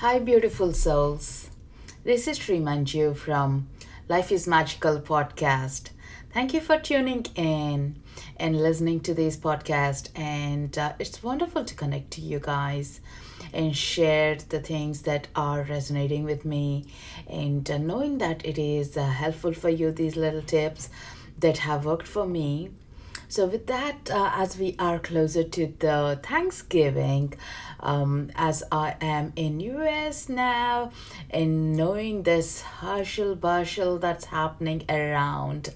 Hi, beautiful souls. This is Sri Manju from Life is Magical podcast. Thank you for tuning in and listening to this podcast. And uh, it's wonderful to connect to you guys and share the things that are resonating with me and uh, knowing that it is uh, helpful for you, these little tips that have worked for me so with that, uh, as we are closer to the Thanksgiving, um, as I am in US now, and knowing this hustle bustle that's happening around,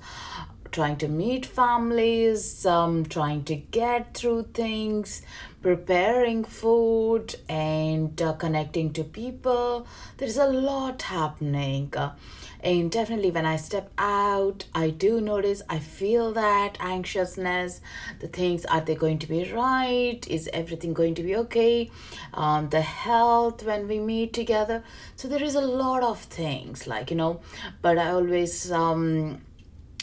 trying to meet families, um, trying to get through things, preparing food, and uh, connecting to people. There's a lot happening. Uh, and definitely when i step out i do notice i feel that anxiousness the things are they going to be right is everything going to be okay um, the health when we meet together so there is a lot of things like you know but i always um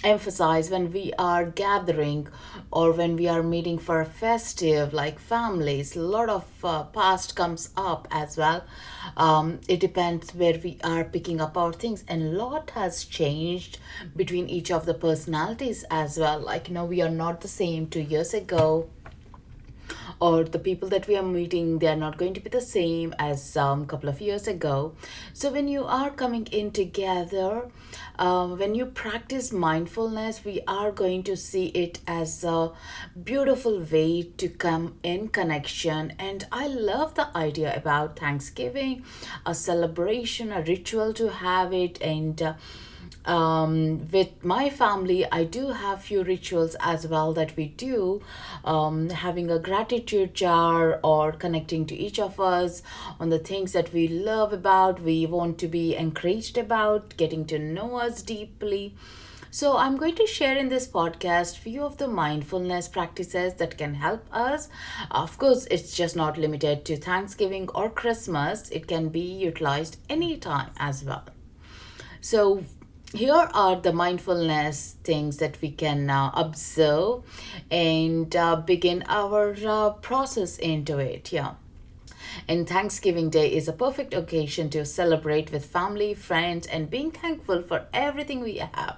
emphasize when we are gathering or when we are meeting for a festive like families a lot of uh, past comes up as well. Um, it depends where we are picking up our things. And a lot has changed between each of the personalities as well. Like you know we are not the same two years ago or the people that we are meeting they are not going to be the same as a um, couple of years ago. So when you are coming in together uh, when you practice mindfulness we are going to see it as a beautiful way to come in connection. And i love the idea about thanksgiving a celebration a ritual to have it. And uh, um, with my family i do have few rituals as well that we do um, having a gratitude jar or connecting to each of us on the things that we love about we want to be encouraged about getting to know us deeply. So i'm going to share in this podcast few of the mindfulness practices that can help us. Of course it's just not limited to thanksgiving or christmas. It can be utilized anytime as well. So here are the mindfulness things that we can uh, observe and uh, begin our uh, process into it yeah and Thanksgiving Day is a perfect occasion to celebrate with family, friends, and being thankful for everything we have.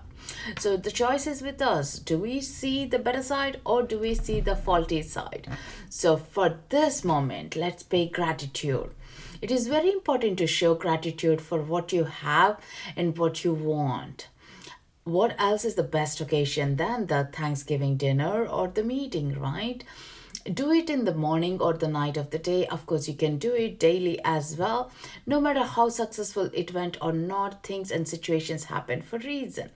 So the choice is with us. Do we see the better side or do we see the faulty side? So for this moment, let's pay gratitude. It is very important to show gratitude for what you have and what you want. What else is the best occasion than the Thanksgiving dinner or the meeting, right? Do it in the morning or the night of the day. Of course, you can do it daily as well. No matter how successful it went or not, things and situations happen for reason.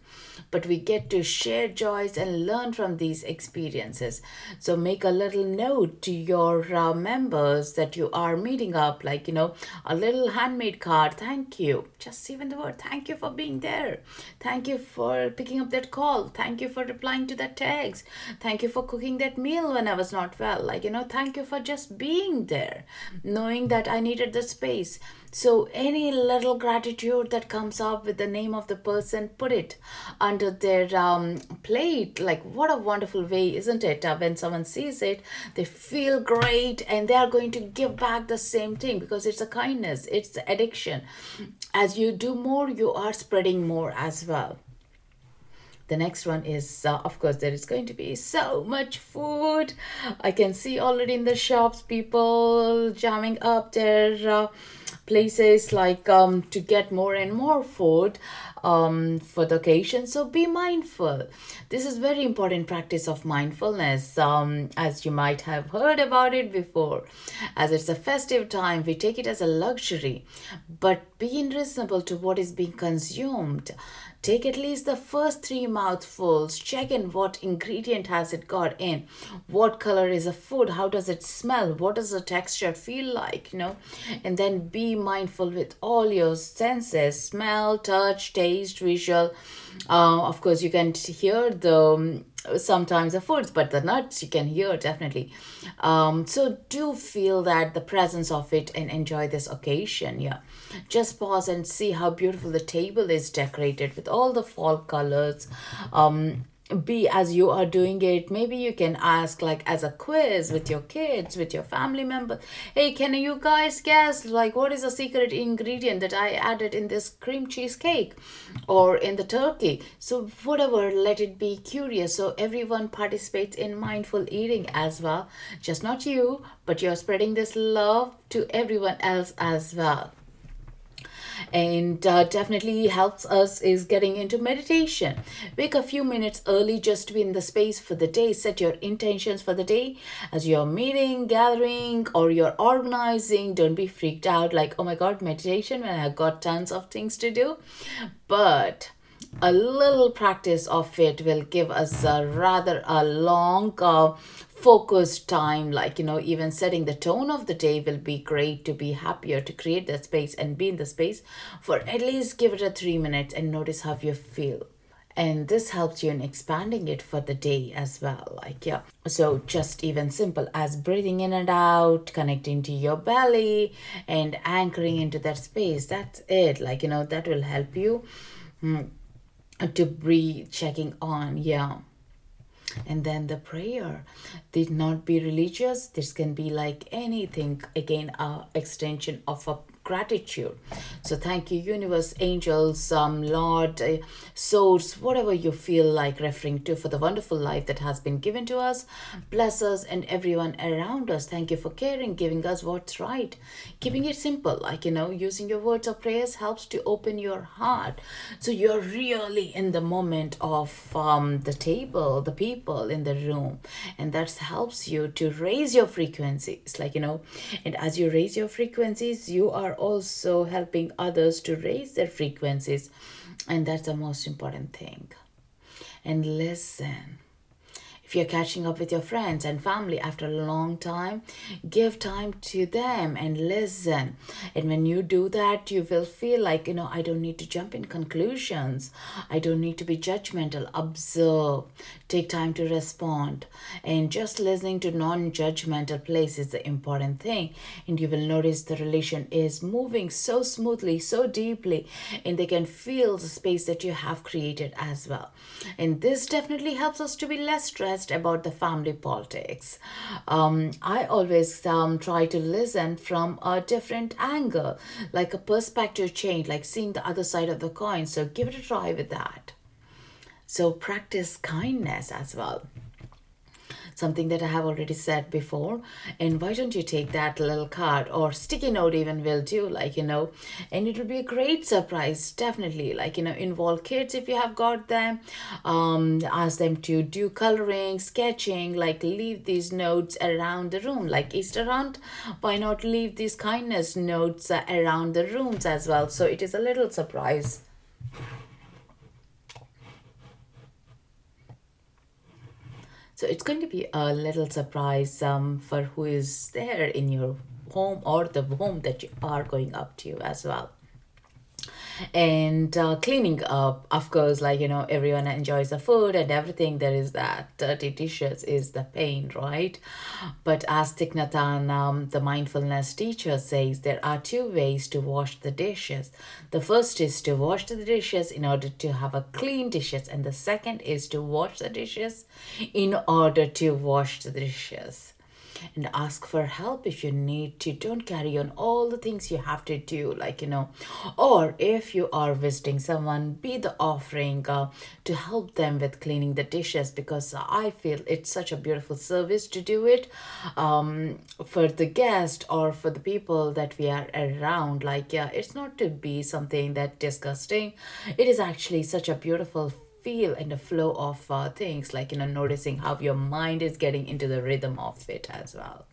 But we get to share joys and learn from these experiences. So make a little note to your uh, members that you are meeting up, like, you know, a little handmade card. Thank you. Just even the word thank you for being there. Thank you for picking up that call. Thank you for replying to that text. Thank you for cooking that meal when I was not well well like you know thank you for just being there knowing that i needed the space. So any little gratitude that comes up with the name of the person put it under their um, plate. Like what a wonderful way isn't it? Uh, when someone sees it they feel great and they are going to give back the same thing because it's a kindness it's addiction. As you do more you are spreading more as well the next one is uh, of course there is going to be so much food. I can see already in the shops people jamming up their uh, places like um, to get more and more food um, for the occasion so be mindful this is very important practice of mindfulness um, as you might have heard about it before as it's a festive time we take it as a luxury but being reasonable to what is being consumed Take at least the first three mouthfuls. Check in what ingredient has it got in. What color is the food? How does it smell? What does the texture feel like? You know, and then be mindful with all your senses: smell, touch, taste, visual. Uh, of course, you can hear the um, sometimes the foods but the nuts you can hear definitely. Um, so do feel that the presence of it and enjoy this occasion yeah. Just pause and see how beautiful the table is decorated with all the fall colors. Um, be as you are doing it. Maybe you can ask like as a quiz with your kids with your family members. Hey can you guys guess like what is the secret ingredient that i added in this cream cheesecake or in the turkey? So whatever let it be curious. So everyone participates in mindful eating as well. Just not you but you're spreading this love to everyone else as well and uh, definitely helps us is getting into meditation. Wake a few minutes early just to be in the space for the day. Set your intentions for the day. As you're meeting gathering or you're organizing don't be freaked out like oh my god meditation when i've got tons of things to do. But a little practice of it will give us a rather a long uh, focused time like you know even setting the tone of the day will be great to be happier to create that space and be in the space for at least give it a 3 minutes and notice how you feel. And this helps you in expanding it for the day as well like yeah. So just even simple as breathing in and out connecting to your belly and anchoring into that space that's it like you know that will help you mm, to breathe checking on yeah and then the prayer. Did not be religious. This can be like anything. Again a extension of a gratitude. So thank you, universe, angels, um, Lord, uh, source, whatever you feel like referring to for the wonderful life that has been given to us. Bless us and everyone around us. Thank you for caring, giving us what's right, keeping it simple. Like you know, using your words or prayers helps to open your heart, so you're really in the moment of um, the table, the people in the room, and that helps you to raise your frequencies. Like you know, and as you raise your frequencies, you are also helping others to raise their frequencies. And that's the most important thing. And listen if you're catching up with your friends and family after a long time, give time to them and listen. And when you do that, you will feel like, you know, I don't need to jump in conclusions. I don't need to be judgmental. Observe. Take time to respond. And just listening to non judgmental place is the important thing. And you will notice the relation is moving so smoothly, so deeply, and they can feel the space that you have created as well. And this definitely helps us to be less stressed about the family politics. Um, I always um, try to listen from a different angle, like a perspective change, like seeing the other side of the coin. So give it a try with that. So practice kindness as well something that I have already said before. And why don't you take that little card or sticky note even will do, like, you know, and it will be a great surprise, definitely. Like, you know, involve kids if you have got them, um, ask them to do coloring, sketching, like leave these notes around the room, like Easter hunt. Why not leave these kindness notes around the rooms as well? So it is a little surprise. So it's going to be a little surprise um, for who is there in your home or the home that you are going up to as well and uh, cleaning up of course like you know everyone enjoys the food and everything. There is that dirty dishes is the pain right? But as Thich Nhat Hanh, um, the mindfulness teacher says there are two ways to wash the dishes. The first is to wash the dishes in order to have a clean dishes and the second is to wash the dishes in order to wash the dishes and ask for help if you need to. Don't carry on all the things you have to do, like, you know, or if you are visiting someone, be the offering uh, to help them with cleaning the dishes because I feel it's such a beautiful service to do it um, for the guest or for the people that we are around. Like, yeah, it's not to be something that disgusting, it is actually such a beautiful feel and the flow of uh, things like you know noticing how your mind is getting into the rhythm of it as well.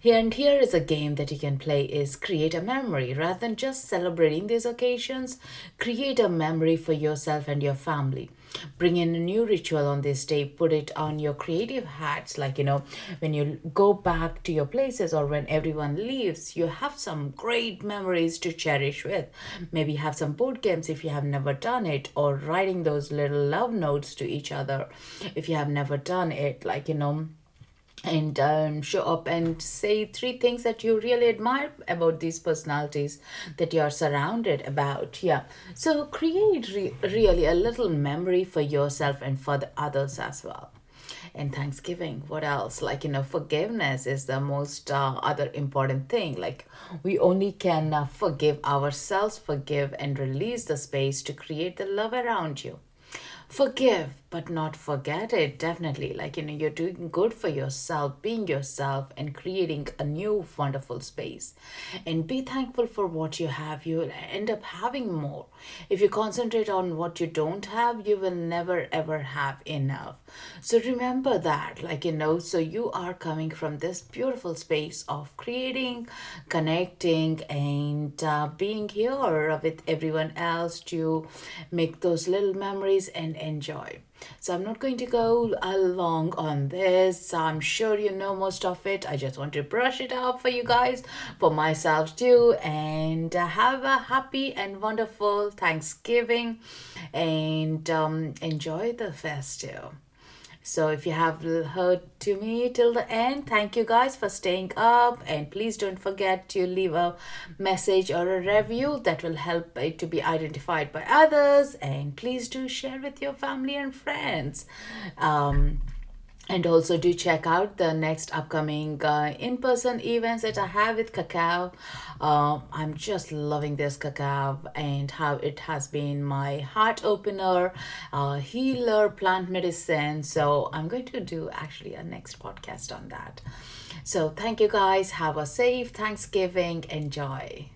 Here and here is a game that you can play is create a memory. Rather than just celebrating these occasions create a memory for yourself and your family bring in a new ritual on this day. Put it on your creative hats. Like you know when you go back to your places or when everyone leaves you have some great memories to cherish with. Maybe have some board games if you have never done it or writing those little love notes to each other if you have never done it. Like you know and um, show up and say three things that you really admire about these personalities that you are surrounded about yeah. So create re- really a little memory for yourself and for the others as well. And thanksgiving what else? Like you know forgiveness is the most uh, other important thing. Like we only can uh, forgive ourselves forgive and release the space to create the love around you. Forgive but not forget it definitely. Like you know you're doing good for yourself being yourself and creating a new wonderful space. And be thankful for what you have. You will end up having more. If you concentrate on what you don't have you will never ever have enough. So remember that like you know so you are coming from this beautiful space of creating connecting and uh, being here with everyone else to make those little memories and enjoy so I'm not going to go along on this. I'm sure you know most of it. I just want to brush it up for you guys, for myself too, and uh, have a happy and wonderful Thanksgiving and um, enjoy the festive. So if you have heard to me till the end, thank you guys for staying up and please don't forget to leave a message or a review that will help it to be identified by others and please do share with your family and friends. Um, and also do check out the next upcoming uh, in-person events that i have with cacao uh, i'm just loving this cacao and how it has been my heart opener uh, healer plant medicine. So i'm going to do actually a next podcast on that. So thank you guys. Have a safe thanksgiving. Enjoy.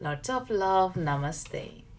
Lots of love. Namaste